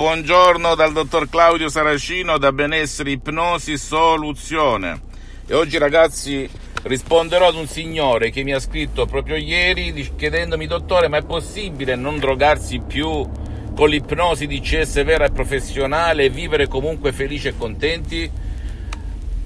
buongiorno dal dottor Claudio Saracino da Benessere Ipnosi Soluzione. E oggi ragazzi risponderò ad un signore che mi ha scritto proprio ieri chiedendomi dottore ma è possibile non drogarsi più con l'ipnosi di CS vera e professionale e vivere comunque felici e contenti?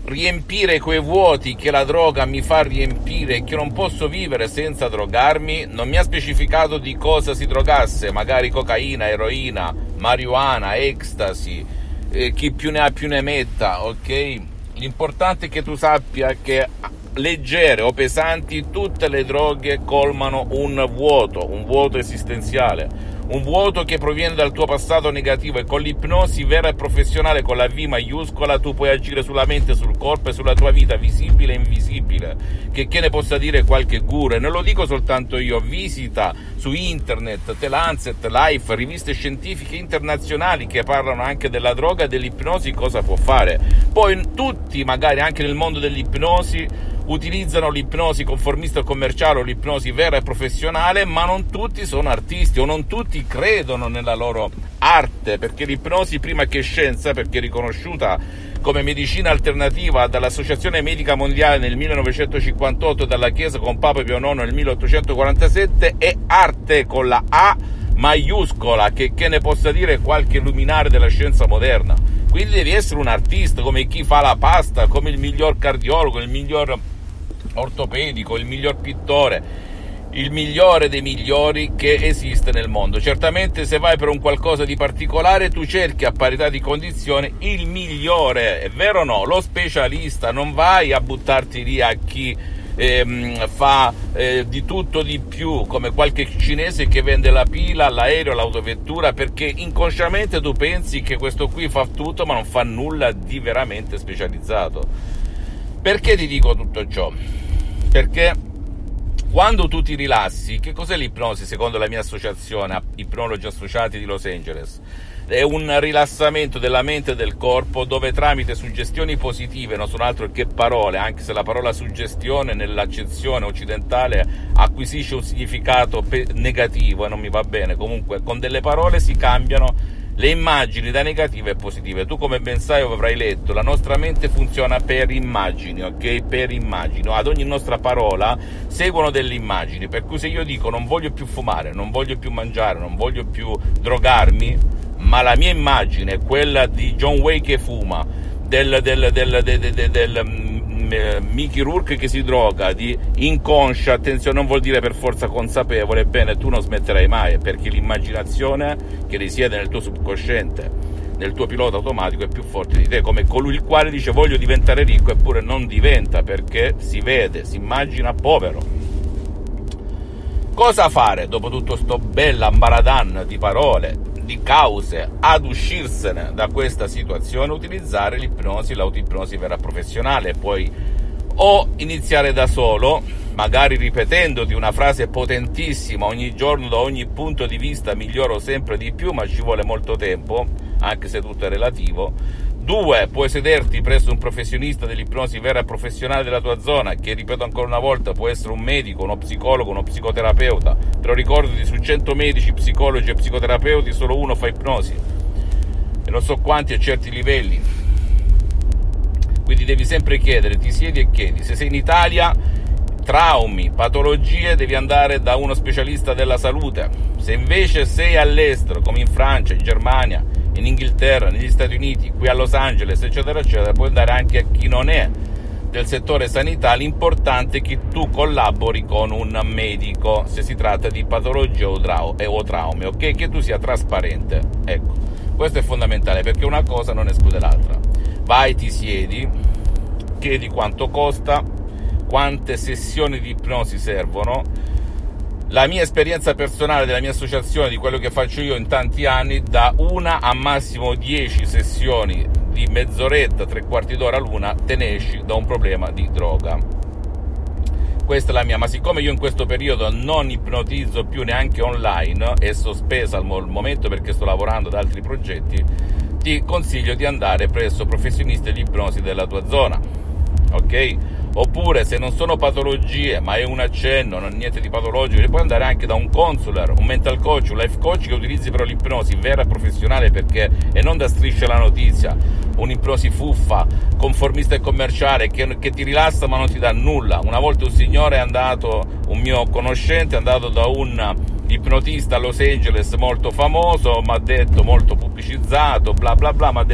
riempire quei vuoti che la droga mi fa riempire e che non posso vivere senza drogarmi, non mi ha specificato di cosa si drogasse, magari cocaina, eroina, marijuana, ecstasy, eh, chi più ne ha più ne metta, ok? L'importante è che tu sappia che leggere o pesanti tutte le droghe colmano un vuoto, un vuoto esistenziale un vuoto che proviene dal tuo passato negativo e con l'ipnosi vera e professionale con la V maiuscola tu puoi agire sulla mente, sul corpo e sulla tua vita visibile e invisibile. Che, che ne possa dire qualche guru, e non lo dico soltanto io, visita su internet The Lancet, Life, riviste scientifiche internazionali che parlano anche della droga e dell'ipnosi, cosa può fare. Poi tutti, magari anche nel mondo dell'ipnosi, utilizzano l'ipnosi conformista o commerciale o l'ipnosi vera e professionale, ma non tutti sono artisti o non tutti credono nella loro arte, perché l'ipnosi prima che scienza, perché riconosciuta come medicina alternativa dall'Associazione Medica Mondiale nel 1958 e dalla Chiesa con Papa Pio IX nel 1847, è arte con la A maiuscola, che, che ne possa dire qualche luminare della scienza moderna. Quindi devi essere un artista, come chi fa la pasta, come il miglior cardiologo, il miglior ortopedico, il miglior pittore, il migliore dei migliori che esiste nel mondo. Certamente se vai per un qualcosa di particolare tu cerchi a parità di condizione il migliore, è vero o no? Lo specialista, non vai a buttarti lì a chi ehm, fa eh, di tutto di più, come qualche cinese che vende la pila, l'aereo, l'autovettura, perché inconsciamente tu pensi che questo qui fa tutto ma non fa nulla di veramente specializzato. Perché ti dico tutto ciò? perché quando tu ti rilassi, che cos'è l'ipnosi secondo la mia associazione, Ipnologi Associati di Los Angeles? È un rilassamento della mente e del corpo dove tramite suggestioni positive, non sono altro che parole, anche se la parola suggestione nell'accezione occidentale acquisisce un significato negativo e non mi va bene, comunque con delle parole si cambiano le immagini da negative e positive. Tu come ben sai o avrai letto, la nostra mente funziona per immagini, ok? Per immagini. Ad ogni nostra parola seguono delle immagini, per cui se io dico non voglio più fumare, non voglio più mangiare, non voglio più drogarmi, ma la mia immagine è quella di John Wayne che fuma, del, del, del, del Mickey Rourke che si droga, di inconscia, attenzione non vuol dire per forza consapevole, ebbene tu non smetterai mai perché l'immaginazione che risiede nel tuo subconsciente, nel tuo pilota automatico è più forte di te, come colui il quale dice voglio diventare ricco eppure non diventa perché si vede, si immagina povero. Cosa fare dopo tutto sto bell'ambaradan di parole? Di cause ad uscirsene da questa situazione, utilizzare l'ipnosi, l'autoipnosi vera professionale, poi o iniziare da solo, magari ripetendoti una frase potentissima ogni giorno da ogni punto di vista miglioro sempre di più, ma ci vuole molto tempo, anche se tutto è relativo, Due, puoi sederti presso un professionista dell'ipnosi vera e professionale della tua zona, che ripeto ancora una volta, può essere un medico, uno psicologo, uno psicoterapeuta. Te lo su 100 medici, psicologi e psicoterapeuti, solo uno fa ipnosi. E non so quanti a certi livelli. Quindi devi sempre chiedere, ti siedi e chiedi. Se sei in Italia, traumi, patologie, devi andare da uno specialista della salute. Se invece sei all'estero, come in Francia, in Germania, in Inghilterra, negli Stati Uniti, qui a Los Angeles, eccetera, eccetera, puoi andare anche a chi non è del settore sanità, l'importante è che tu collabori con un medico se si tratta di patologie o, trau- o traume, ok? Che tu sia trasparente. Ecco, questo è fondamentale perché una cosa non esclude l'altra. Vai, ti siedi, chiedi quanto costa, quante sessioni di ipnosi servono, la mia esperienza personale della mia associazione, di quello che faccio io in tanti anni, da una a massimo dieci sessioni di mezz'oretta, tre quarti d'ora l'una, te ne esci da un problema di droga. Questa è la mia, ma siccome io in questo periodo non ipnotizzo più neanche online, è sospesa al momento perché sto lavorando ad altri progetti, ti consiglio di andare presso professionisti di ipnosi della tua zona, ok? Oppure se non sono patologie, ma è un accenno, non è niente di patologico, puoi andare anche da un consular, un mental coach, un life coach che utilizzi però l'ipnosi vera e professionale perché e non da strisce la notizia, un'ipnosi fuffa, conformista e commerciale che, che ti rilassa ma non ti dà nulla. Una volta un signore è andato, un mio conoscente è andato da un ipnotista a Los Angeles molto famoso, mi ha detto molto pubblicizzato, bla bla bla, mi ha detto